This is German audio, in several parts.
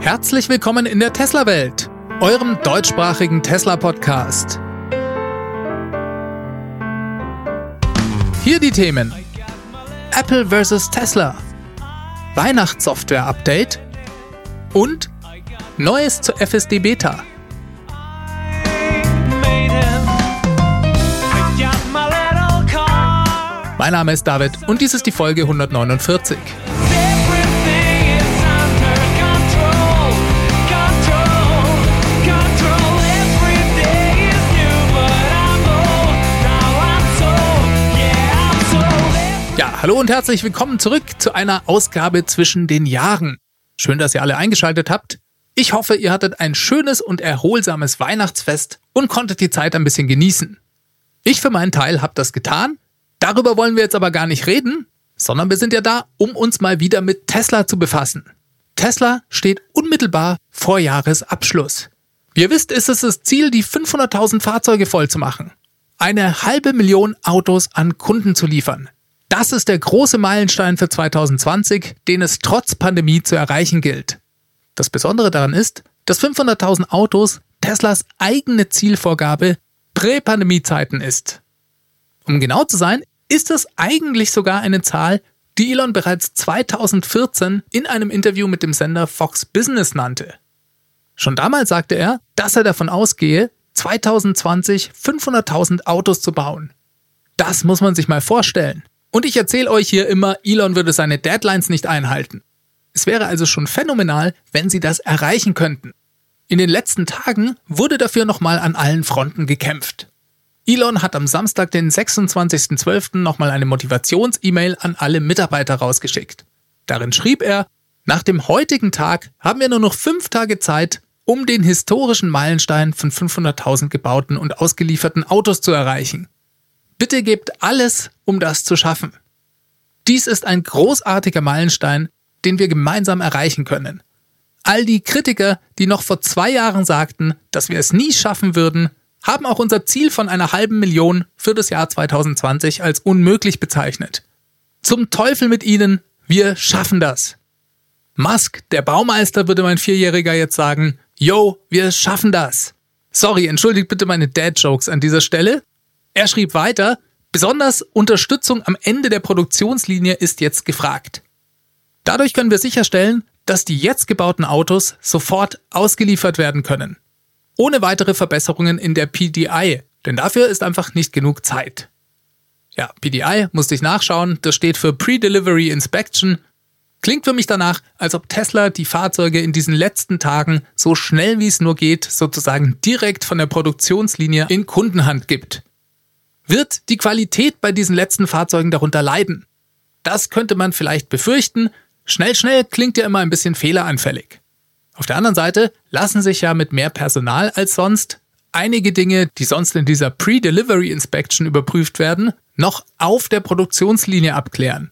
Herzlich willkommen in der Tesla-Welt, eurem deutschsprachigen Tesla-Podcast. Hier die Themen: Apple vs. Tesla, Weihnachtssoftware-Update und Neues zur FSD Beta. Mein Name ist David und dies ist die Folge 149. hallo und herzlich willkommen zurück zu einer Ausgabe zwischen den Jahren. Schön, dass ihr alle eingeschaltet habt. Ich hoffe, ihr hattet ein schönes und erholsames Weihnachtsfest und konntet die Zeit ein bisschen genießen. Ich für meinen Teil habe das getan Darüber wollen wir jetzt aber gar nicht reden, sondern wir sind ja da, um uns mal wieder mit Tesla zu befassen. Tesla steht unmittelbar vor Jahresabschluss. Wie ihr wisst, ist es das Ziel, die 500.000 Fahrzeuge voll zu machen. Eine halbe Million Autos an Kunden zu liefern. Das ist der große Meilenstein für 2020, den es trotz Pandemie zu erreichen gilt. Das Besondere daran ist, dass 500.000 Autos Teslas eigene Zielvorgabe Prä-Pandemie-Zeiten ist. Um genau zu sein, ist es eigentlich sogar eine Zahl, die Elon bereits 2014 in einem Interview mit dem Sender Fox Business nannte. Schon damals sagte er, dass er davon ausgehe, 2020 500.000 Autos zu bauen. Das muss man sich mal vorstellen. Und ich erzähle euch hier immer, Elon würde seine Deadlines nicht einhalten. Es wäre also schon phänomenal, wenn sie das erreichen könnten. In den letzten Tagen wurde dafür nochmal an allen Fronten gekämpft. Elon hat am Samstag, den 26.12. nochmal eine Motivations-E-Mail an alle Mitarbeiter rausgeschickt. Darin schrieb er, nach dem heutigen Tag haben wir nur noch fünf Tage Zeit, um den historischen Meilenstein von 500.000 gebauten und ausgelieferten Autos zu erreichen. Bitte gebt alles, um das zu schaffen. Dies ist ein großartiger Meilenstein, den wir gemeinsam erreichen können. All die Kritiker, die noch vor zwei Jahren sagten, dass wir es nie schaffen würden, haben auch unser Ziel von einer halben Million für das Jahr 2020 als unmöglich bezeichnet. Zum Teufel mit ihnen, wir schaffen das. Musk, der Baumeister, würde mein Vierjähriger jetzt sagen, yo, wir schaffen das. Sorry, entschuldigt bitte meine Dad-Jokes an dieser Stelle. Er schrieb weiter, besonders Unterstützung am Ende der Produktionslinie ist jetzt gefragt. Dadurch können wir sicherstellen, dass die jetzt gebauten Autos sofort ausgeliefert werden können ohne weitere Verbesserungen in der PDI, denn dafür ist einfach nicht genug Zeit. Ja, PDI musste ich nachschauen, das steht für Pre-Delivery Inspection. Klingt für mich danach, als ob Tesla die Fahrzeuge in diesen letzten Tagen so schnell wie es nur geht, sozusagen direkt von der Produktionslinie in Kundenhand gibt. Wird die Qualität bei diesen letzten Fahrzeugen darunter leiden? Das könnte man vielleicht befürchten. Schnell, schnell klingt ja immer ein bisschen fehleranfällig. Auf der anderen Seite lassen sich ja mit mehr Personal als sonst einige Dinge, die sonst in dieser Pre-Delivery Inspection überprüft werden, noch auf der Produktionslinie abklären.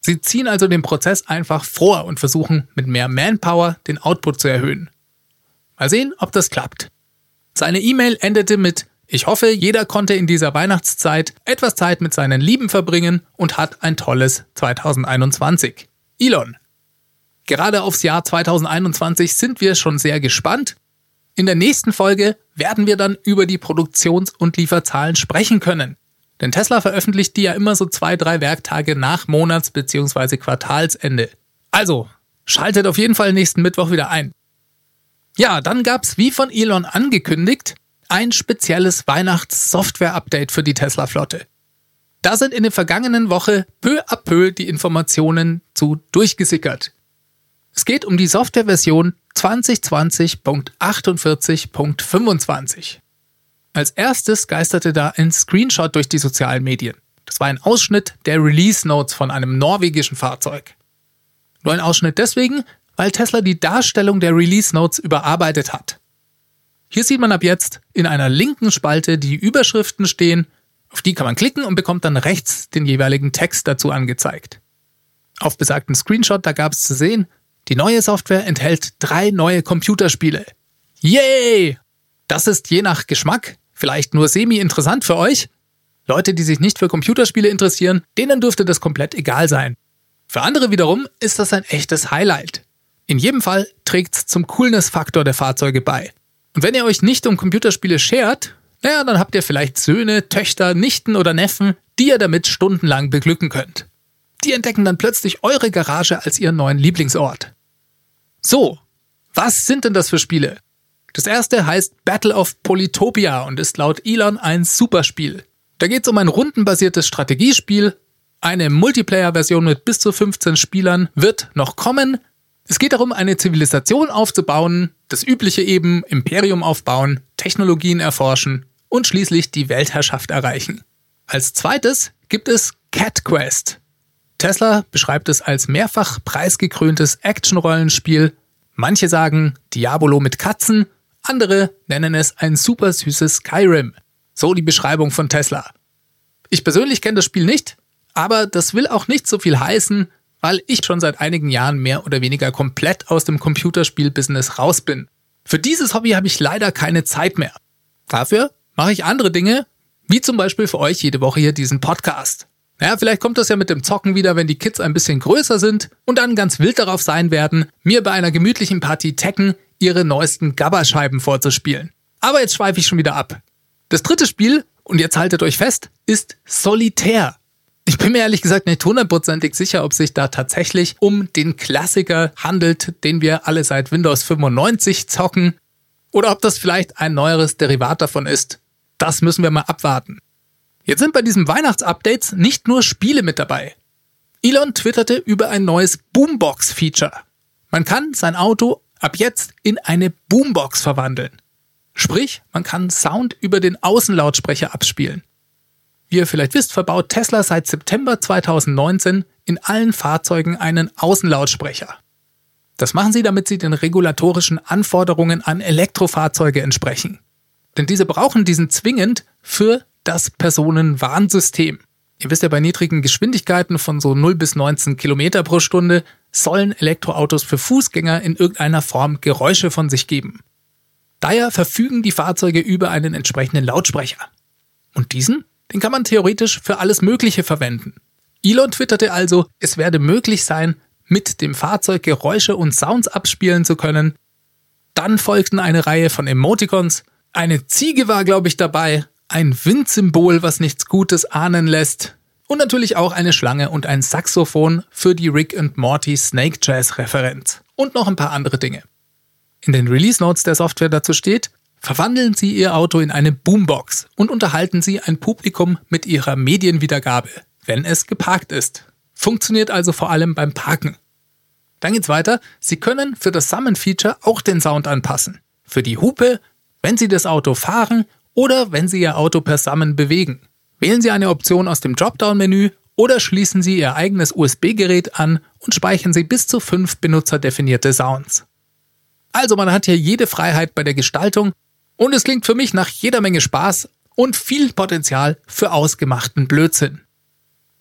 Sie ziehen also den Prozess einfach vor und versuchen mit mehr Manpower den Output zu erhöhen. Mal sehen, ob das klappt. Seine E-Mail endete mit Ich hoffe, jeder konnte in dieser Weihnachtszeit etwas Zeit mit seinen Lieben verbringen und hat ein tolles 2021. Elon. Gerade aufs Jahr 2021 sind wir schon sehr gespannt. In der nächsten Folge werden wir dann über die Produktions- und Lieferzahlen sprechen können. Denn Tesla veröffentlicht die ja immer so zwei, drei Werktage nach Monats- bzw. Quartalsende. Also, schaltet auf jeden Fall nächsten Mittwoch wieder ein. Ja, dann gab's wie von Elon angekündigt ein spezielles Weihnachts-Software-Update für die Tesla-Flotte. Da sind in der vergangenen Woche peu à peu die Informationen zu durchgesickert. Es geht um die Softwareversion 2020.48.25. Als erstes geisterte da ein Screenshot durch die sozialen Medien. Das war ein Ausschnitt der Release Notes von einem norwegischen Fahrzeug. Nur ein Ausschnitt deswegen, weil Tesla die Darstellung der Release Notes überarbeitet hat. Hier sieht man ab jetzt in einer linken Spalte die Überschriften stehen, auf die kann man klicken und bekommt dann rechts den jeweiligen Text dazu angezeigt. Auf besagten Screenshot, da gab es zu sehen, die neue Software enthält drei neue Computerspiele. Yay! Das ist je nach Geschmack vielleicht nur semi-interessant für euch. Leute, die sich nicht für Computerspiele interessieren, denen dürfte das komplett egal sein. Für andere wiederum ist das ein echtes Highlight. In jedem Fall trägt's zum Coolness-Faktor der Fahrzeuge bei. Und wenn ihr euch nicht um Computerspiele schert, naja, dann habt ihr vielleicht Söhne, Töchter, Nichten oder Neffen, die ihr damit stundenlang beglücken könnt. Die entdecken dann plötzlich eure Garage als ihren neuen Lieblingsort. So, was sind denn das für Spiele? Das erste heißt Battle of Polytopia und ist laut Elon ein Superspiel. Da geht es um ein rundenbasiertes Strategiespiel. Eine Multiplayer-Version mit bis zu 15 Spielern wird noch kommen. Es geht darum, eine Zivilisation aufzubauen, das übliche eben Imperium aufbauen, Technologien erforschen und schließlich die Weltherrschaft erreichen. Als zweites gibt es Cat Quest. Tesla beschreibt es als mehrfach preisgekröntes Action-Rollenspiel. Manche sagen Diabolo mit Katzen, andere nennen es ein super süßes Skyrim. So die Beschreibung von Tesla. Ich persönlich kenne das Spiel nicht, aber das will auch nicht so viel heißen, weil ich schon seit einigen Jahren mehr oder weniger komplett aus dem Computerspiel-Business raus bin. Für dieses Hobby habe ich leider keine Zeit mehr. Dafür mache ich andere Dinge, wie zum Beispiel für euch jede Woche hier diesen Podcast. Naja, vielleicht kommt das ja mit dem Zocken wieder, wenn die Kids ein bisschen größer sind und dann ganz wild darauf sein werden, mir bei einer gemütlichen Partie Tekken ihre neuesten Gabberscheiben vorzuspielen. Aber jetzt schweife ich schon wieder ab. Das dritte Spiel, und jetzt haltet euch fest, ist Solitär. Ich bin mir ehrlich gesagt nicht hundertprozentig sicher, ob sich da tatsächlich um den Klassiker handelt, den wir alle seit Windows 95 zocken, oder ob das vielleicht ein neueres Derivat davon ist. Das müssen wir mal abwarten. Jetzt sind bei diesem Weihnachtsupdates nicht nur Spiele mit dabei. Elon twitterte über ein neues Boombox-Feature. Man kann sein Auto ab jetzt in eine Boombox verwandeln. Sprich, man kann Sound über den Außenlautsprecher abspielen. Wie ihr vielleicht wisst, verbaut Tesla seit September 2019 in allen Fahrzeugen einen Außenlautsprecher. Das machen sie, damit sie den regulatorischen Anforderungen an Elektrofahrzeuge entsprechen. Denn diese brauchen diesen zwingend für das Personenwarnsystem. Ihr wisst ja, bei niedrigen Geschwindigkeiten von so 0 bis 19 Kilometer pro Stunde sollen Elektroautos für Fußgänger in irgendeiner Form Geräusche von sich geben. Daher verfügen die Fahrzeuge über einen entsprechenden Lautsprecher. Und diesen, den kann man theoretisch für alles Mögliche verwenden. Elon twitterte also, es werde möglich sein, mit dem Fahrzeug Geräusche und Sounds abspielen zu können. Dann folgten eine Reihe von Emoticons. Eine Ziege war, glaube ich, dabei. Ein Windsymbol, was nichts Gutes ahnen lässt. Und natürlich auch eine Schlange und ein Saxophon für die Rick and Morty Snake Jazz Referenz. Und noch ein paar andere Dinge. In den Release Notes der Software dazu steht, verwandeln Sie Ihr Auto in eine Boombox und unterhalten Sie ein Publikum mit Ihrer Medienwiedergabe, wenn es geparkt ist. Funktioniert also vor allem beim Parken. Dann geht's weiter. Sie können für das Summon-Feature auch den Sound anpassen. Für die Hupe, wenn Sie das Auto fahren oder wenn Sie Ihr Auto per Summon bewegen. Wählen Sie eine Option aus dem Dropdown-Menü oder schließen Sie Ihr eigenes USB-Gerät an und speichern Sie bis zu fünf benutzerdefinierte Sounds. Also man hat hier jede Freiheit bei der Gestaltung und es klingt für mich nach jeder Menge Spaß und viel Potenzial für ausgemachten Blödsinn.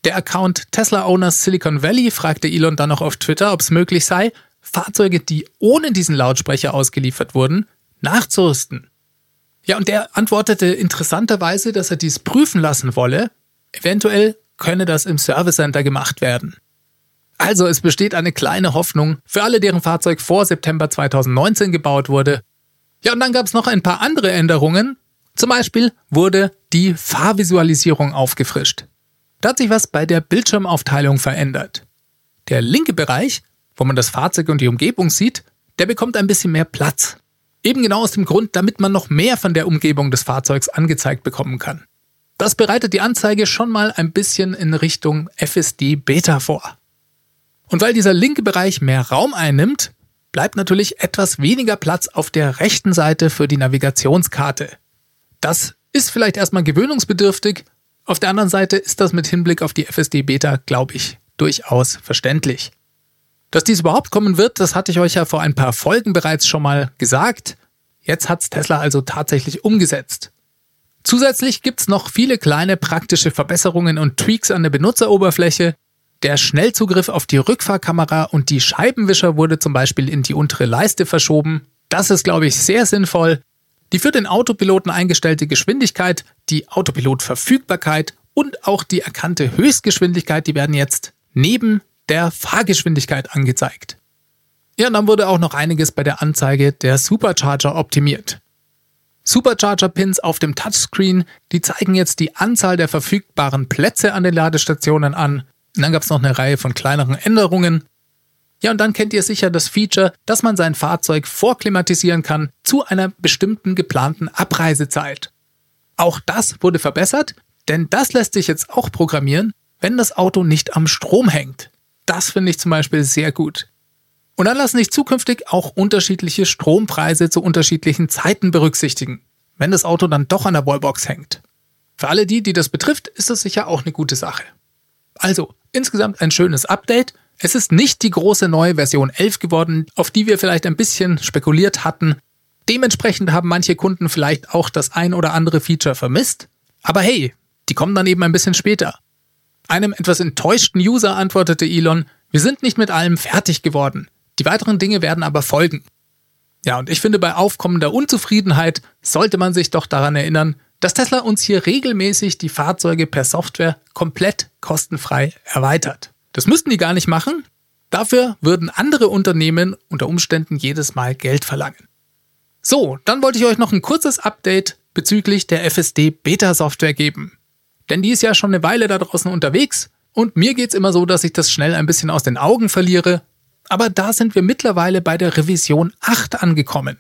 Der Account Tesla Owners Silicon Valley fragte Elon dann noch auf Twitter, ob es möglich sei, Fahrzeuge, die ohne diesen Lautsprecher ausgeliefert wurden, nachzurüsten. Ja, und der antwortete interessanterweise, dass er dies prüfen lassen wolle. Eventuell könne das im Service Center gemacht werden. Also es besteht eine kleine Hoffnung für alle, deren Fahrzeug vor September 2019 gebaut wurde. Ja, und dann gab es noch ein paar andere Änderungen. Zum Beispiel wurde die Fahrvisualisierung aufgefrischt. Da hat sich was bei der Bildschirmaufteilung verändert. Der linke Bereich, wo man das Fahrzeug und die Umgebung sieht, der bekommt ein bisschen mehr Platz. Eben genau aus dem Grund, damit man noch mehr von der Umgebung des Fahrzeugs angezeigt bekommen kann. Das bereitet die Anzeige schon mal ein bisschen in Richtung FSD Beta vor. Und weil dieser linke Bereich mehr Raum einnimmt, bleibt natürlich etwas weniger Platz auf der rechten Seite für die Navigationskarte. Das ist vielleicht erstmal gewöhnungsbedürftig, auf der anderen Seite ist das mit Hinblick auf die FSD Beta, glaube ich, durchaus verständlich. Dass dies überhaupt kommen wird, das hatte ich euch ja vor ein paar Folgen bereits schon mal gesagt. Jetzt hat's Tesla also tatsächlich umgesetzt. Zusätzlich gibt's noch viele kleine praktische Verbesserungen und Tweaks an der Benutzeroberfläche. Der Schnellzugriff auf die Rückfahrkamera und die Scheibenwischer wurde zum Beispiel in die untere Leiste verschoben. Das ist, glaube ich, sehr sinnvoll. Die für den Autopiloten eingestellte Geschwindigkeit, die Autopilotverfügbarkeit und auch die erkannte Höchstgeschwindigkeit, die werden jetzt neben der Fahrgeschwindigkeit angezeigt. Ja, und dann wurde auch noch einiges bei der Anzeige der Supercharger optimiert. Supercharger-Pins auf dem Touchscreen, die zeigen jetzt die Anzahl der verfügbaren Plätze an den Ladestationen an. Und dann gab es noch eine Reihe von kleineren Änderungen. Ja, und dann kennt ihr sicher das Feature, dass man sein Fahrzeug vorklimatisieren kann zu einer bestimmten geplanten Abreisezeit. Auch das wurde verbessert, denn das lässt sich jetzt auch programmieren, wenn das Auto nicht am Strom hängt. Das finde ich zum Beispiel sehr gut. Und dann lassen sich zukünftig auch unterschiedliche Strompreise zu unterschiedlichen Zeiten berücksichtigen, wenn das Auto dann doch an der Wallbox hängt. Für alle die, die das betrifft, ist das sicher auch eine gute Sache. Also, insgesamt ein schönes Update. Es ist nicht die große neue Version 11 geworden, auf die wir vielleicht ein bisschen spekuliert hatten. Dementsprechend haben manche Kunden vielleicht auch das ein oder andere Feature vermisst. Aber hey, die kommen dann eben ein bisschen später. Einem etwas enttäuschten User antwortete Elon, wir sind nicht mit allem fertig geworden. Die weiteren Dinge werden aber folgen. Ja, und ich finde, bei aufkommender Unzufriedenheit sollte man sich doch daran erinnern, dass Tesla uns hier regelmäßig die Fahrzeuge per Software komplett kostenfrei erweitert. Das müssten die gar nicht machen. Dafür würden andere Unternehmen unter Umständen jedes Mal Geld verlangen. So, dann wollte ich euch noch ein kurzes Update bezüglich der FSD Beta Software geben. Denn die ist ja schon eine Weile da draußen unterwegs und mir geht's immer so, dass ich das schnell ein bisschen aus den Augen verliere. Aber da sind wir mittlerweile bei der Revision 8 angekommen.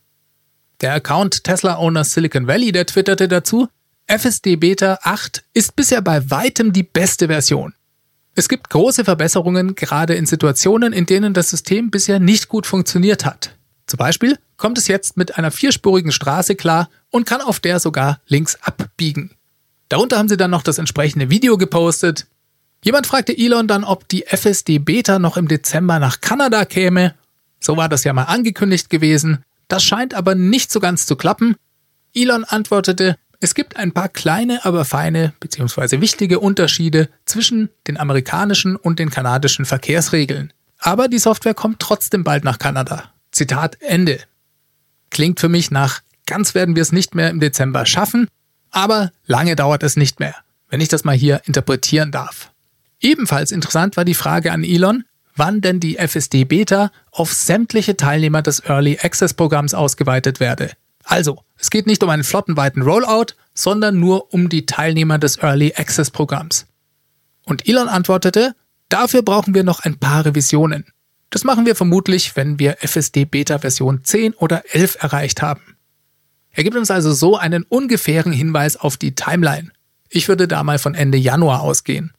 Der Account Tesla Owner Silicon Valley, der twitterte dazu, FSD Beta 8 ist bisher bei weitem die beste Version. Es gibt große Verbesserungen, gerade in Situationen, in denen das System bisher nicht gut funktioniert hat. Zum Beispiel kommt es jetzt mit einer vierspurigen Straße klar und kann auf der sogar links abbiegen. Darunter haben sie dann noch das entsprechende Video gepostet. Jemand fragte Elon dann, ob die FSD Beta noch im Dezember nach Kanada käme. So war das ja mal angekündigt gewesen. Das scheint aber nicht so ganz zu klappen. Elon antwortete, es gibt ein paar kleine, aber feine bzw. wichtige Unterschiede zwischen den amerikanischen und den kanadischen Verkehrsregeln. Aber die Software kommt trotzdem bald nach Kanada. Zitat Ende. Klingt für mich nach, ganz werden wir es nicht mehr im Dezember schaffen, aber lange dauert es nicht mehr, wenn ich das mal hier interpretieren darf. Ebenfalls interessant war die Frage an Elon, wann denn die FSD Beta auf sämtliche Teilnehmer des Early Access Programms ausgeweitet werde. Also, es geht nicht um einen flottenweiten Rollout, sondern nur um die Teilnehmer des Early Access Programms. Und Elon antwortete, dafür brauchen wir noch ein paar Revisionen. Das machen wir vermutlich, wenn wir FSD Beta Version 10 oder 11 erreicht haben. Er gibt uns also so einen ungefähren Hinweis auf die Timeline. Ich würde da mal von Ende Januar ausgehen.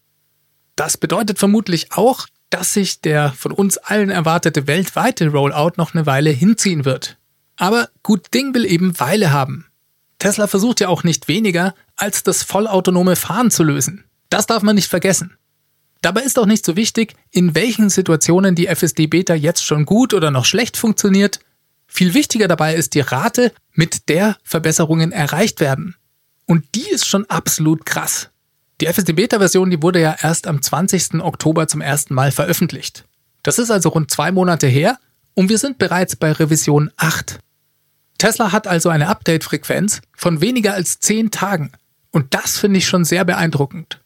Das bedeutet vermutlich auch, dass sich der von uns allen erwartete weltweite Rollout noch eine Weile hinziehen wird. Aber gut Ding will eben Weile haben. Tesla versucht ja auch nicht weniger, als das vollautonome Fahren zu lösen. Das darf man nicht vergessen. Dabei ist auch nicht so wichtig, in welchen Situationen die FSD Beta jetzt schon gut oder noch schlecht funktioniert, viel wichtiger dabei ist die Rate, mit der Verbesserungen erreicht werden. Und die ist schon absolut krass. Die FSD Beta-Version, die wurde ja erst am 20. Oktober zum ersten Mal veröffentlicht. Das ist also rund zwei Monate her und wir sind bereits bei Revision 8. Tesla hat also eine Update-Frequenz von weniger als 10 Tagen. Und das finde ich schon sehr beeindruckend.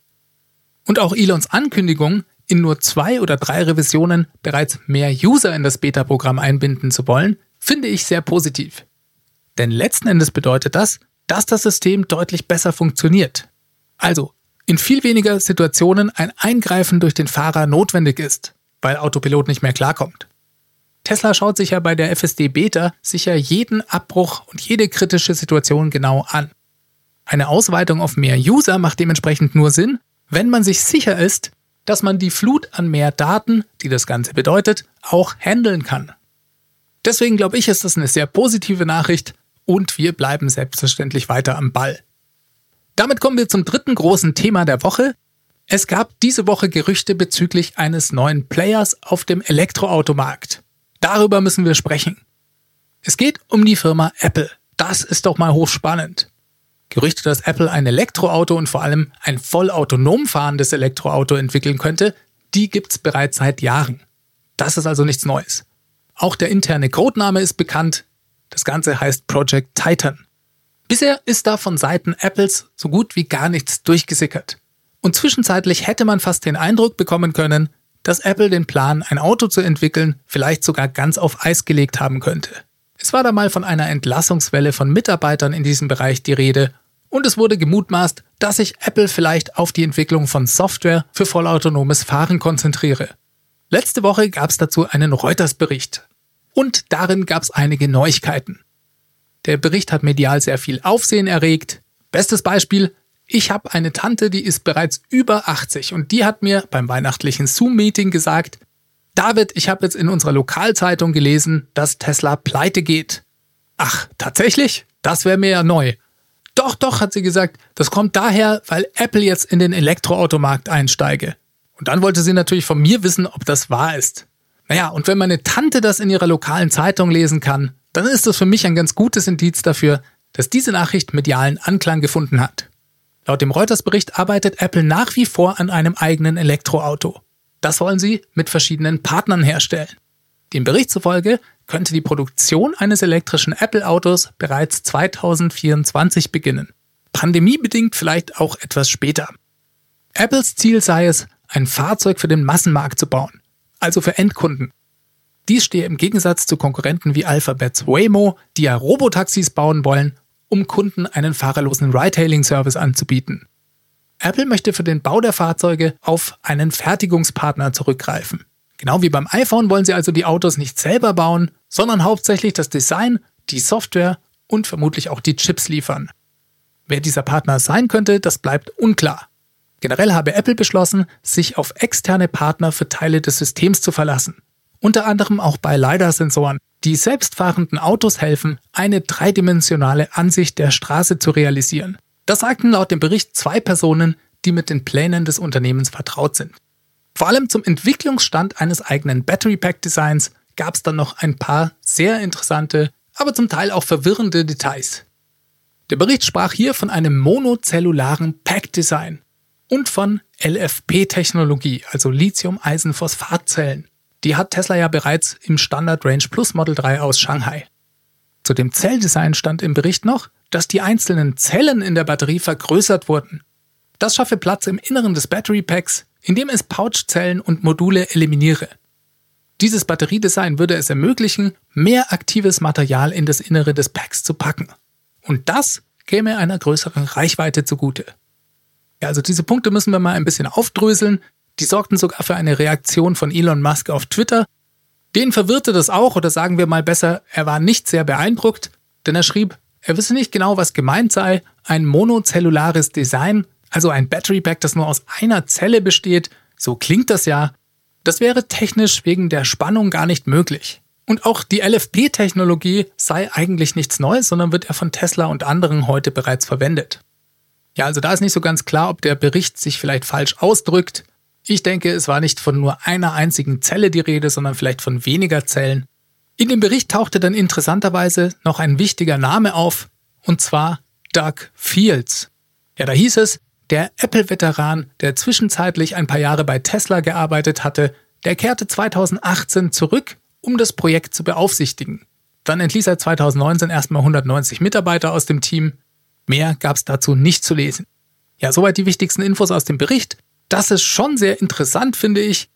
Und auch Elons Ankündigung, in nur zwei oder drei Revisionen bereits mehr User in das Beta-Programm einbinden zu wollen, finde ich sehr positiv. Denn letzten Endes bedeutet das, dass das System deutlich besser funktioniert. Also, in viel weniger Situationen ein Eingreifen durch den Fahrer notwendig ist, weil Autopilot nicht mehr klarkommt. Tesla schaut sich ja bei der FSD Beta sicher jeden Abbruch und jede kritische Situation genau an. Eine Ausweitung auf mehr User macht dementsprechend nur Sinn, wenn man sich sicher ist, dass man die Flut an mehr Daten, die das Ganze bedeutet, auch handeln kann. Deswegen glaube ich, ist das eine sehr positive Nachricht und wir bleiben selbstverständlich weiter am Ball. Damit kommen wir zum dritten großen Thema der Woche. Es gab diese Woche Gerüchte bezüglich eines neuen Players auf dem Elektroautomarkt. Darüber müssen wir sprechen. Es geht um die Firma Apple. Das ist doch mal hochspannend. Gerüchte, dass Apple ein Elektroauto und vor allem ein vollautonom fahrendes Elektroauto entwickeln könnte, die gibt's bereits seit Jahren. Das ist also nichts Neues. Auch der interne Codename ist bekannt. Das Ganze heißt Project Titan. Bisher ist da von Seiten Apples so gut wie gar nichts durchgesickert. Und zwischenzeitlich hätte man fast den Eindruck bekommen können, dass Apple den Plan, ein Auto zu entwickeln, vielleicht sogar ganz auf Eis gelegt haben könnte. Es war da mal von einer Entlassungswelle von Mitarbeitern in diesem Bereich die Rede und es wurde gemutmaßt, dass sich Apple vielleicht auf die Entwicklung von Software für vollautonomes Fahren konzentriere. Letzte Woche gab es dazu einen Reuters-Bericht. Und darin gab es einige Neuigkeiten. Der Bericht hat medial sehr viel Aufsehen erregt. Bestes Beispiel, ich habe eine Tante, die ist bereits über 80 und die hat mir beim weihnachtlichen Zoom-Meeting gesagt, David, ich habe jetzt in unserer Lokalzeitung gelesen, dass Tesla pleite geht. Ach, tatsächlich? Das wäre mir ja neu. Doch, doch, hat sie gesagt, das kommt daher, weil Apple jetzt in den Elektroautomarkt einsteige. Und dann wollte sie natürlich von mir wissen, ob das wahr ist. Naja, und wenn meine Tante das in ihrer lokalen Zeitung lesen kann, dann ist das für mich ein ganz gutes Indiz dafür, dass diese Nachricht medialen Anklang gefunden hat. Laut dem Reuters-Bericht arbeitet Apple nach wie vor an einem eigenen Elektroauto. Das wollen sie mit verschiedenen Partnern herstellen. Dem Bericht zufolge könnte die Produktion eines elektrischen Apple-Autos bereits 2024 beginnen. Pandemiebedingt vielleicht auch etwas später. Apples Ziel sei es, ein Fahrzeug für den Massenmarkt zu bauen, also für Endkunden. Dies stehe im Gegensatz zu Konkurrenten wie Alphabets Waymo, die ja Robotaxis bauen wollen, um Kunden einen fahrerlosen Ride-Hailing-Service anzubieten. Apple möchte für den Bau der Fahrzeuge auf einen Fertigungspartner zurückgreifen. Genau wie beim iPhone wollen sie also die Autos nicht selber bauen, sondern hauptsächlich das Design, die Software und vermutlich auch die Chips liefern. Wer dieser Partner sein könnte, das bleibt unklar. Generell habe Apple beschlossen, sich auf externe Partner für Teile des Systems zu verlassen. Unter anderem auch bei LiDAR-Sensoren, die selbstfahrenden Autos helfen, eine dreidimensionale Ansicht der Straße zu realisieren. Das sagten laut dem Bericht zwei Personen, die mit den Plänen des Unternehmens vertraut sind. Vor allem zum Entwicklungsstand eines eigenen Battery Pack Designs gab es dann noch ein paar sehr interessante, aber zum Teil auch verwirrende Details. Der Bericht sprach hier von einem monozellularen Pack Design, und von LFP-Technologie, also Lithium-Eisenphosphatzellen. Die hat Tesla ja bereits im Standard Range Plus Model 3 aus Shanghai. Zu dem Zelldesign stand im Bericht noch, dass die einzelnen Zellen in der Batterie vergrößert wurden. Das schaffe Platz im Inneren des Battery Packs, indem es Pouchzellen und Module eliminiere. Dieses Batteriedesign würde es ermöglichen, mehr aktives Material in das Innere des Packs zu packen. Und das käme einer größeren Reichweite zugute. Ja, also diese Punkte müssen wir mal ein bisschen aufdröseln. Die sorgten sogar für eine Reaktion von Elon Musk auf Twitter. Den verwirrte das auch, oder sagen wir mal besser, er war nicht sehr beeindruckt, denn er schrieb, er wisse nicht genau, was gemeint sei, ein monozellulares Design, also ein Battery Pack, das nur aus einer Zelle besteht, so klingt das ja, das wäre technisch wegen der Spannung gar nicht möglich. Und auch die LFP-Technologie sei eigentlich nichts Neues, sondern wird ja von Tesla und anderen heute bereits verwendet. Ja, also da ist nicht so ganz klar, ob der Bericht sich vielleicht falsch ausdrückt. Ich denke, es war nicht von nur einer einzigen Zelle die Rede, sondern vielleicht von weniger Zellen. In dem Bericht tauchte dann interessanterweise noch ein wichtiger Name auf, und zwar Doug Fields. Ja, da hieß es, der Apple-Veteran, der zwischenzeitlich ein paar Jahre bei Tesla gearbeitet hatte, der kehrte 2018 zurück, um das Projekt zu beaufsichtigen. Dann entließ er 2019 erstmal 190 Mitarbeiter aus dem Team, Mehr gab es dazu nicht zu lesen. Ja, soweit die wichtigsten Infos aus dem Bericht. Das ist schon sehr interessant, finde ich.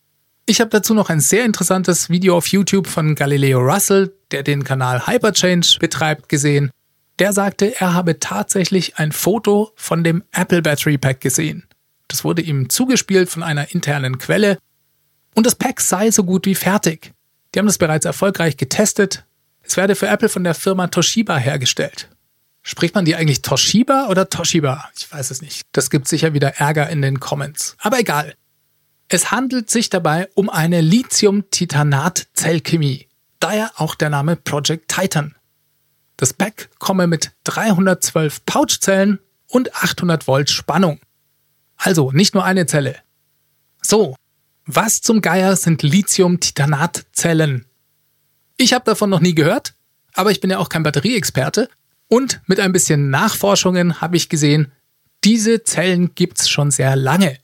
Ich habe dazu noch ein sehr interessantes Video auf YouTube von Galileo Russell, der den Kanal Hyperchange betreibt, gesehen. Der sagte, er habe tatsächlich ein Foto von dem Apple Battery Pack gesehen. Das wurde ihm zugespielt von einer internen Quelle und das Pack sei so gut wie fertig. Die haben das bereits erfolgreich getestet. Es werde für Apple von der Firma Toshiba hergestellt. Spricht man die eigentlich Toshiba oder Toshiba? Ich weiß es nicht. Das gibt sicher wieder Ärger in den Comments. Aber egal. Es handelt sich dabei um eine Lithium-Titanat-Zellchemie. Daher auch der Name Project Titan. Das Pack komme mit 312 Pouchzellen und 800 Volt Spannung. Also nicht nur eine Zelle. So, was zum Geier sind Lithium-Titanat-Zellen? Ich habe davon noch nie gehört, aber ich bin ja auch kein Batterieexperte und mit ein bisschen Nachforschungen habe ich gesehen, diese Zellen gibt's schon sehr lange.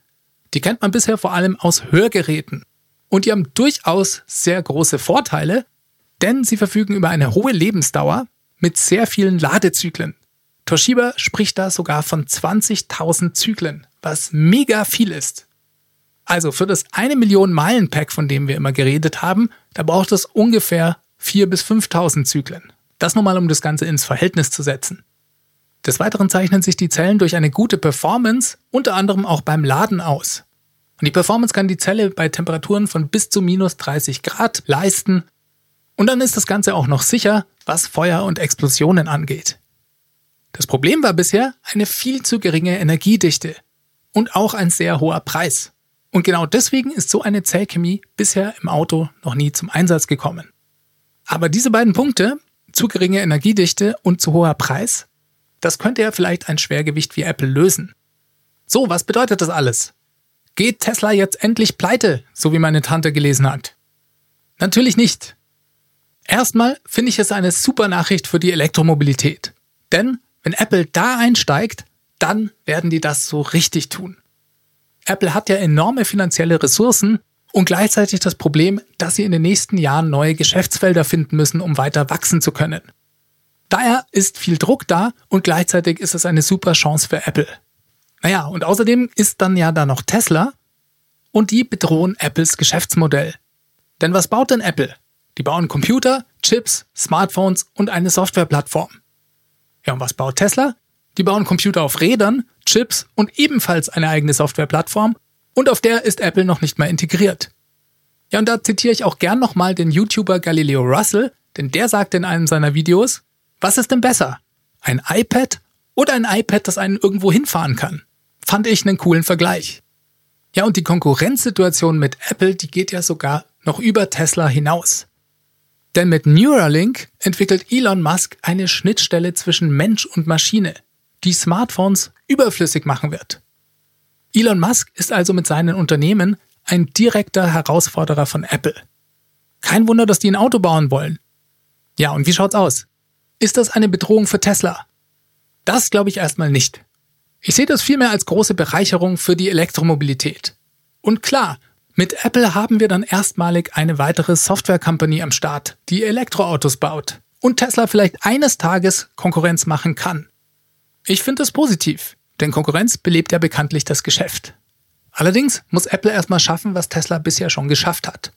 Die kennt man bisher vor allem aus Hörgeräten. Und die haben durchaus sehr große Vorteile, denn sie verfügen über eine hohe Lebensdauer mit sehr vielen Ladezyklen. Toshiba spricht da sogar von 20.000 Zyklen, was mega viel ist. Also für das eine Million Meilen Pack, von dem wir immer geredet haben, da braucht es ungefähr 4.000 bis 5.000 Zyklen. Das nur mal, um das Ganze ins Verhältnis zu setzen. Des Weiteren zeichnen sich die Zellen durch eine gute Performance, unter anderem auch beim Laden aus. Und die Performance kann die Zelle bei Temperaturen von bis zu minus 30 Grad leisten. Und dann ist das Ganze auch noch sicher, was Feuer und Explosionen angeht. Das Problem war bisher eine viel zu geringe Energiedichte und auch ein sehr hoher Preis. Und genau deswegen ist so eine Zellchemie bisher im Auto noch nie zum Einsatz gekommen. Aber diese beiden Punkte, zu geringe Energiedichte und zu hoher Preis, das könnte ja vielleicht ein Schwergewicht wie Apple lösen. So, was bedeutet das alles? Geht Tesla jetzt endlich pleite, so wie meine Tante gelesen hat? Natürlich nicht. Erstmal finde ich es eine super Nachricht für die Elektromobilität. Denn wenn Apple da einsteigt, dann werden die das so richtig tun. Apple hat ja enorme finanzielle Ressourcen und gleichzeitig das Problem, dass sie in den nächsten Jahren neue Geschäftsfelder finden müssen, um weiter wachsen zu können. Daher ist viel Druck da und gleichzeitig ist es eine super Chance für Apple. Naja, und außerdem ist dann ja da noch Tesla und die bedrohen Apples Geschäftsmodell. Denn was baut denn Apple? Die bauen Computer, Chips, Smartphones und eine Softwareplattform. Ja, und was baut Tesla? Die bauen Computer auf Rädern, Chips und ebenfalls eine eigene Softwareplattform und auf der ist Apple noch nicht mal integriert. Ja, und da zitiere ich auch gern nochmal den YouTuber Galileo Russell, denn der sagt in einem seiner Videos, was ist denn besser? Ein iPad oder ein iPad, das einen irgendwo hinfahren kann? Fand ich einen coolen Vergleich. Ja, und die Konkurrenzsituation mit Apple, die geht ja sogar noch über Tesla hinaus. Denn mit Neuralink entwickelt Elon Musk eine Schnittstelle zwischen Mensch und Maschine, die Smartphones überflüssig machen wird. Elon Musk ist also mit seinen Unternehmen ein direkter Herausforderer von Apple. Kein Wunder, dass die ein Auto bauen wollen. Ja, und wie schaut's aus? Ist das eine Bedrohung für Tesla? Das glaube ich erstmal nicht. Ich sehe das vielmehr als große Bereicherung für die Elektromobilität. Und klar, mit Apple haben wir dann erstmalig eine weitere Software-Company am Start, die Elektroautos baut und Tesla vielleicht eines Tages Konkurrenz machen kann. Ich finde das positiv, denn Konkurrenz belebt ja bekanntlich das Geschäft. Allerdings muss Apple erstmal schaffen, was Tesla bisher schon geschafft hat.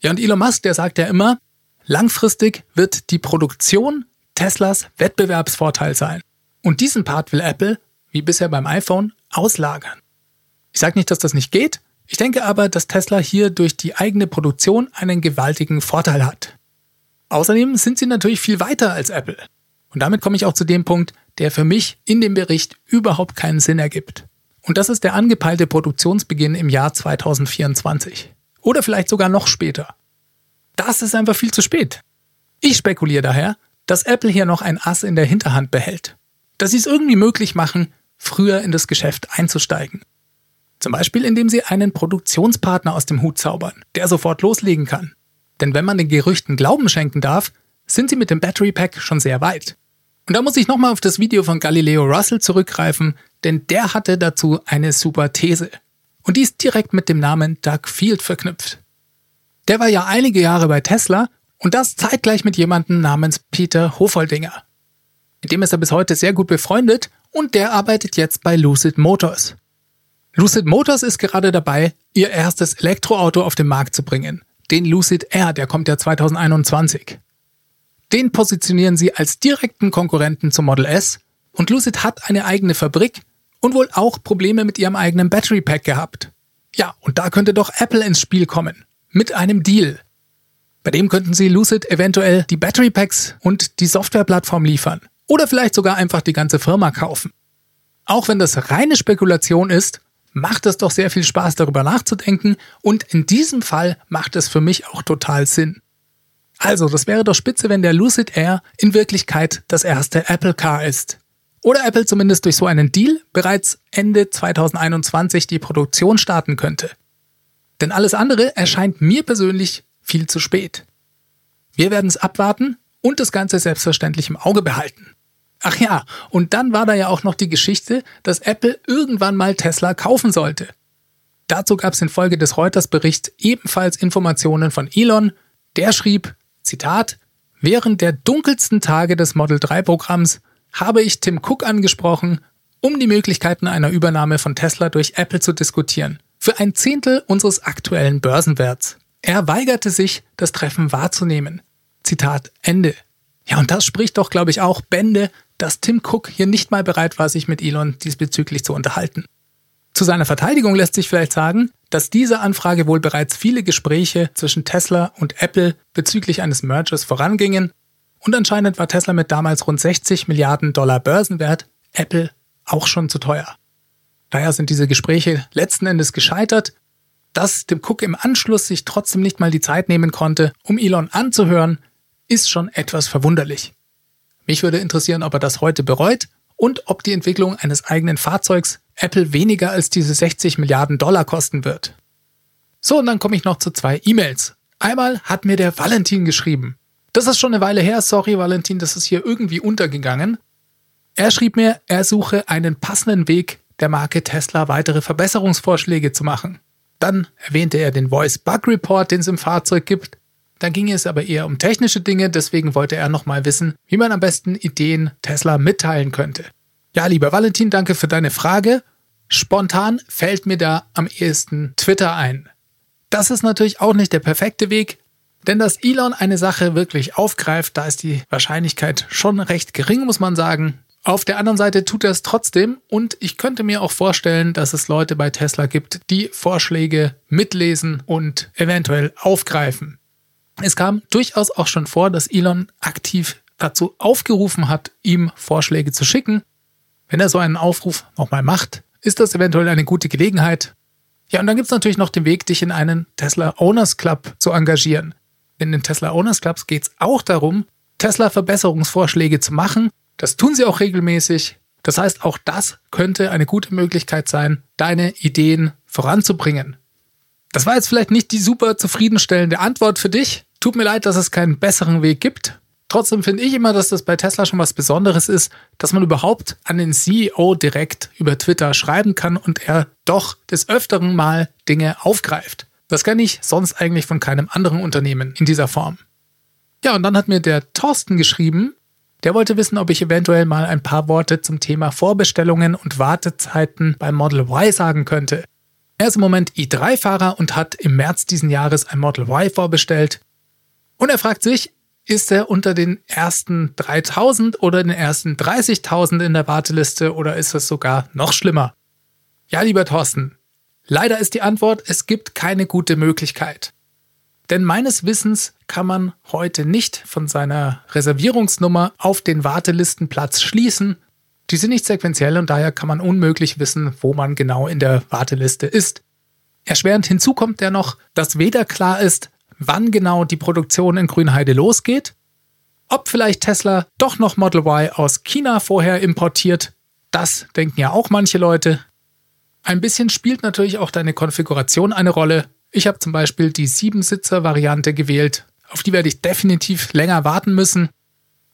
Ja, und Elon Musk, der sagt ja immer, langfristig wird die Produktion Teslas Wettbewerbsvorteil sein. Und diesen Part will Apple, wie bisher beim iPhone, auslagern. Ich sage nicht, dass das nicht geht, ich denke aber, dass Tesla hier durch die eigene Produktion einen gewaltigen Vorteil hat. Außerdem sind sie natürlich viel weiter als Apple. Und damit komme ich auch zu dem Punkt, der für mich in dem Bericht überhaupt keinen Sinn ergibt. Und das ist der angepeilte Produktionsbeginn im Jahr 2024. Oder vielleicht sogar noch später. Das ist einfach viel zu spät. Ich spekuliere daher, dass Apple hier noch ein Ass in der Hinterhand behält. Dass sie es irgendwie möglich machen, früher in das Geschäft einzusteigen. Zum Beispiel, indem sie einen Produktionspartner aus dem Hut zaubern, der sofort loslegen kann. Denn wenn man den Gerüchten Glauben schenken darf, sind sie mit dem Battery Pack schon sehr weit. Und da muss ich nochmal auf das Video von Galileo Russell zurückgreifen, denn der hatte dazu eine super These. Und die ist direkt mit dem Namen Doug Field verknüpft. Der war ja einige Jahre bei Tesla und das zeitgleich mit jemandem namens Peter Hofoldinger. Mit dem ist er bis heute sehr gut befreundet und der arbeitet jetzt bei Lucid Motors. Lucid Motors ist gerade dabei, ihr erstes Elektroauto auf den Markt zu bringen. Den Lucid Air, der kommt ja 2021. Den positionieren sie als direkten Konkurrenten zum Model S und Lucid hat eine eigene Fabrik und wohl auch Probleme mit ihrem eigenen Battery Pack gehabt. Ja, und da könnte doch Apple ins Spiel kommen. Mit einem Deal. Bei dem könnten sie Lucid eventuell die Battery Packs und die Softwareplattform liefern. Oder vielleicht sogar einfach die ganze Firma kaufen. Auch wenn das reine Spekulation ist, macht es doch sehr viel Spaß, darüber nachzudenken und in diesem Fall macht es für mich auch total Sinn. Also, das wäre doch spitze, wenn der Lucid Air in Wirklichkeit das erste Apple Car ist. Oder Apple zumindest durch so einen Deal bereits Ende 2021 die Produktion starten könnte. Denn alles andere erscheint mir persönlich viel zu spät. Wir werden es abwarten und das Ganze selbstverständlich im Auge behalten. Ach ja, und dann war da ja auch noch die Geschichte, dass Apple irgendwann mal Tesla kaufen sollte. Dazu gab es infolge des Reuters-Berichts ebenfalls Informationen von Elon. Der schrieb, Zitat, Während der dunkelsten Tage des Model 3 Programms habe ich Tim Cook angesprochen, um die Möglichkeiten einer Übernahme von Tesla durch Apple zu diskutieren. für ein Zehntel unseres aktuellen Börsenwerts. Er weigerte sich, das Treffen wahrzunehmen. Zitat Ende. Ja, und das spricht doch, glaube ich, auch Bände, dass Tim Cook hier nicht mal bereit war, sich mit Elon diesbezüglich zu unterhalten. Zu seiner Verteidigung lässt sich vielleicht sagen, dass diese Anfrage wohl bereits viele Gespräche zwischen Tesla und Apple bezüglich eines Mergers vorangingen und anscheinend war Tesla mit damals rund 60 Milliarden Dollar Börsenwert Apple auch schon zu teuer. Daher sind diese Gespräche letzten Endes gescheitert. Dass Tim Cook im Anschluss sich trotzdem nicht mal die Zeit nehmen konnte, um Elon anzuhören, ist schon etwas verwunderlich. Mich würde interessieren, ob er das heute bereut und ob die Entwicklung eines eigenen Fahrzeugs Apple weniger als diese 60 Milliarden Dollar kosten wird. So, und dann komme ich noch zu zwei E-Mails. Einmal hat mir der Valentin geschrieben. Das ist schon eine Weile her, sorry Valentin, das ist hier irgendwie untergegangen. Er schrieb mir, er suche einen passenden Weg, der Marke Tesla weitere Verbesserungsvorschläge zu machen. Dann erwähnte er den Voice Bug Report, den es im Fahrzeug gibt. Da ging es aber eher um technische Dinge, deswegen wollte er nochmal wissen, wie man am besten Ideen Tesla mitteilen könnte. Ja, lieber Valentin, danke für deine Frage. Spontan fällt mir da am ehesten Twitter ein. Das ist natürlich auch nicht der perfekte Weg, denn dass Elon eine Sache wirklich aufgreift, da ist die Wahrscheinlichkeit schon recht gering, muss man sagen. Auf der anderen Seite tut er es trotzdem und ich könnte mir auch vorstellen, dass es Leute bei Tesla gibt, die Vorschläge mitlesen und eventuell aufgreifen. Es kam durchaus auch schon vor, dass Elon aktiv dazu aufgerufen hat, ihm Vorschläge zu schicken. Wenn er so einen Aufruf nochmal macht, ist das eventuell eine gute Gelegenheit. Ja, und dann gibt es natürlich noch den Weg, dich in einen Tesla Owners Club zu engagieren. In den Tesla Owners Clubs geht es auch darum, Tesla Verbesserungsvorschläge zu machen. Das tun sie auch regelmäßig. Das heißt, auch das könnte eine gute Möglichkeit sein, deine Ideen voranzubringen. Das war jetzt vielleicht nicht die super zufriedenstellende Antwort für dich. Tut mir leid, dass es keinen besseren Weg gibt. Trotzdem finde ich immer, dass das bei Tesla schon was Besonderes ist, dass man überhaupt an den CEO direkt über Twitter schreiben kann und er doch des Öfteren mal Dinge aufgreift. Das kenne ich sonst eigentlich von keinem anderen Unternehmen in dieser Form. Ja, und dann hat mir der Thorsten geschrieben, der wollte wissen, ob ich eventuell mal ein paar Worte zum Thema Vorbestellungen und Wartezeiten beim Model Y sagen könnte. Er ist im Moment i3-Fahrer und hat im März diesen Jahres ein Model Y vorbestellt. Und er fragt sich, ist er unter den ersten 3000 oder den ersten 30.000 in der Warteliste oder ist es sogar noch schlimmer? Ja, lieber Thorsten, leider ist die Antwort, es gibt keine gute Möglichkeit. Denn meines Wissens kann man heute nicht von seiner Reservierungsnummer auf den Wartelistenplatz schließen. Die sind nicht sequenziell und daher kann man unmöglich wissen, wo man genau in der Warteliste ist. Erschwerend hinzu kommt ja noch, dass weder klar ist, wann genau die Produktion in Grünheide losgeht, ob vielleicht Tesla doch noch Model Y aus China vorher importiert, das denken ja auch manche Leute. Ein bisschen spielt natürlich auch deine Konfiguration eine Rolle. Ich habe zum Beispiel die 7-Sitzer-Variante gewählt. Auf die werde ich definitiv länger warten müssen.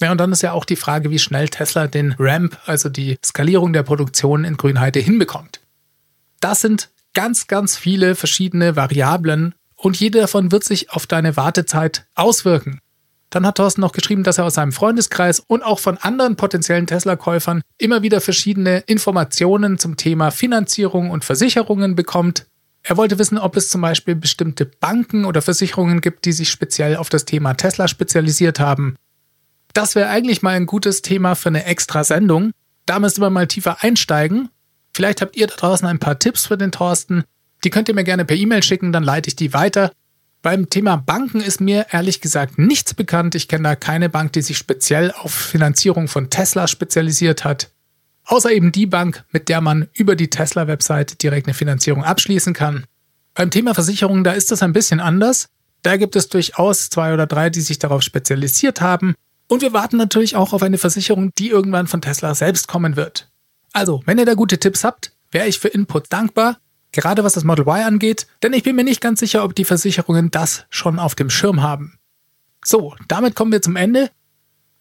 Ja, und dann ist ja auch die Frage, wie schnell Tesla den Ramp, also die Skalierung der Produktion in Grünheide hinbekommt. Das sind ganz, ganz viele verschiedene Variablen, und jede davon wird sich auf deine Wartezeit auswirken. Dann hat Thorsten noch geschrieben, dass er aus seinem Freundeskreis und auch von anderen potenziellen Tesla-Käufern immer wieder verschiedene Informationen zum Thema Finanzierung und Versicherungen bekommt. Er wollte wissen, ob es zum Beispiel bestimmte Banken oder Versicherungen gibt, die sich speziell auf das Thema Tesla spezialisiert haben. Das wäre eigentlich mal ein gutes Thema für eine extra Sendung. Da müsste man mal tiefer einsteigen. Vielleicht habt ihr da draußen ein paar Tipps für den Thorsten, die könnt ihr mir gerne per E-Mail schicken, dann leite ich die weiter. Beim Thema Banken ist mir ehrlich gesagt nichts bekannt. Ich kenne da keine Bank, die sich speziell auf Finanzierung von Tesla spezialisiert hat. Außer eben die Bank, mit der man über die Tesla-Website direkt eine Finanzierung abschließen kann. Beim Thema Versicherungen, da ist das ein bisschen anders. Da gibt es durchaus zwei oder drei, die sich darauf spezialisiert haben. Und wir warten natürlich auch auf eine Versicherung, die irgendwann von Tesla selbst kommen wird. Also, wenn ihr da gute Tipps habt, wäre ich für Input dankbar gerade was das Model Y angeht, denn ich bin mir nicht ganz sicher, ob die Versicherungen das schon auf dem Schirm haben. So, damit kommen wir zum Ende.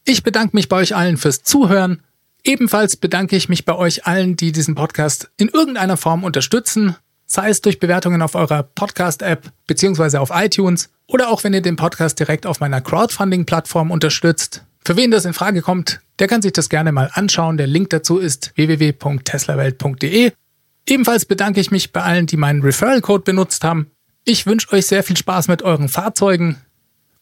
Ich bedanke mich bei euch allen fürs Zuhören. Ebenfalls bedanke ich mich bei euch allen, die diesen Podcast in irgendeiner Form unterstützen, sei es durch Bewertungen auf eurer Podcast-App bzw. auf iTunes oder auch wenn ihr den Podcast direkt auf meiner Crowdfunding-Plattform unterstützt. Für wen das in Frage kommt, der kann sich das gerne mal anschauen. Der Link dazu ist www.teslawelt.de Ebenfalls bedanke ich mich bei allen, die meinen Referral-Code benutzt haben. Ich wünsche euch sehr viel Spaß mit euren Fahrzeugen.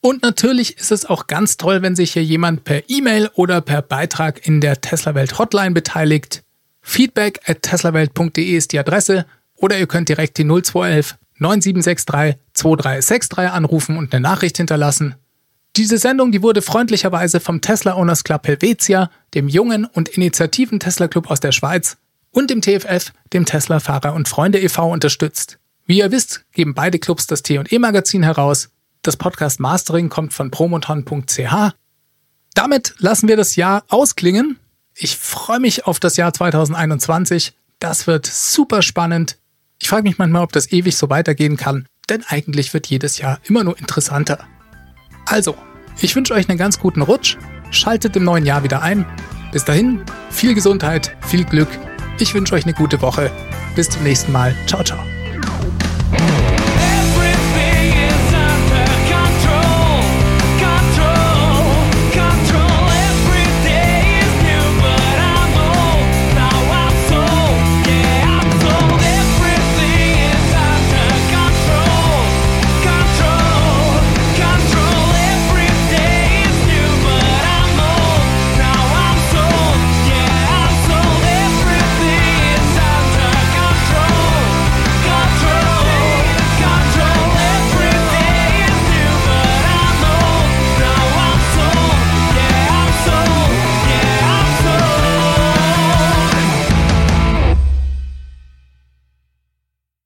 Und natürlich ist es auch ganz toll, wenn sich hier jemand per E-Mail oder per Beitrag in der Tesla Welt Hotline beteiligt. Feedback at teslawelt.de ist die Adresse oder ihr könnt direkt die 0211 9763 2363 anrufen und eine Nachricht hinterlassen. Diese Sendung, die wurde freundlicherweise vom Tesla Owners Club Helvetia, dem jungen und initiativen Tesla Club aus der Schweiz und dem TFF, dem Tesla Fahrer und Freunde e.V. unterstützt. Wie ihr wisst, geben beide Clubs das T&E Magazin heraus. Das Podcast Mastering kommt von promoton.ch. Damit lassen wir das Jahr ausklingen. Ich freue mich auf das Jahr 2021. Das wird super spannend. Ich frage mich manchmal, ob das ewig so weitergehen kann, denn eigentlich wird jedes Jahr immer nur interessanter. Also, ich wünsche euch einen ganz guten Rutsch. Schaltet im neuen Jahr wieder ein. Bis dahin, viel Gesundheit, viel Glück. Ich wünsche euch eine gute Woche. Bis zum nächsten Mal. Ciao, ciao.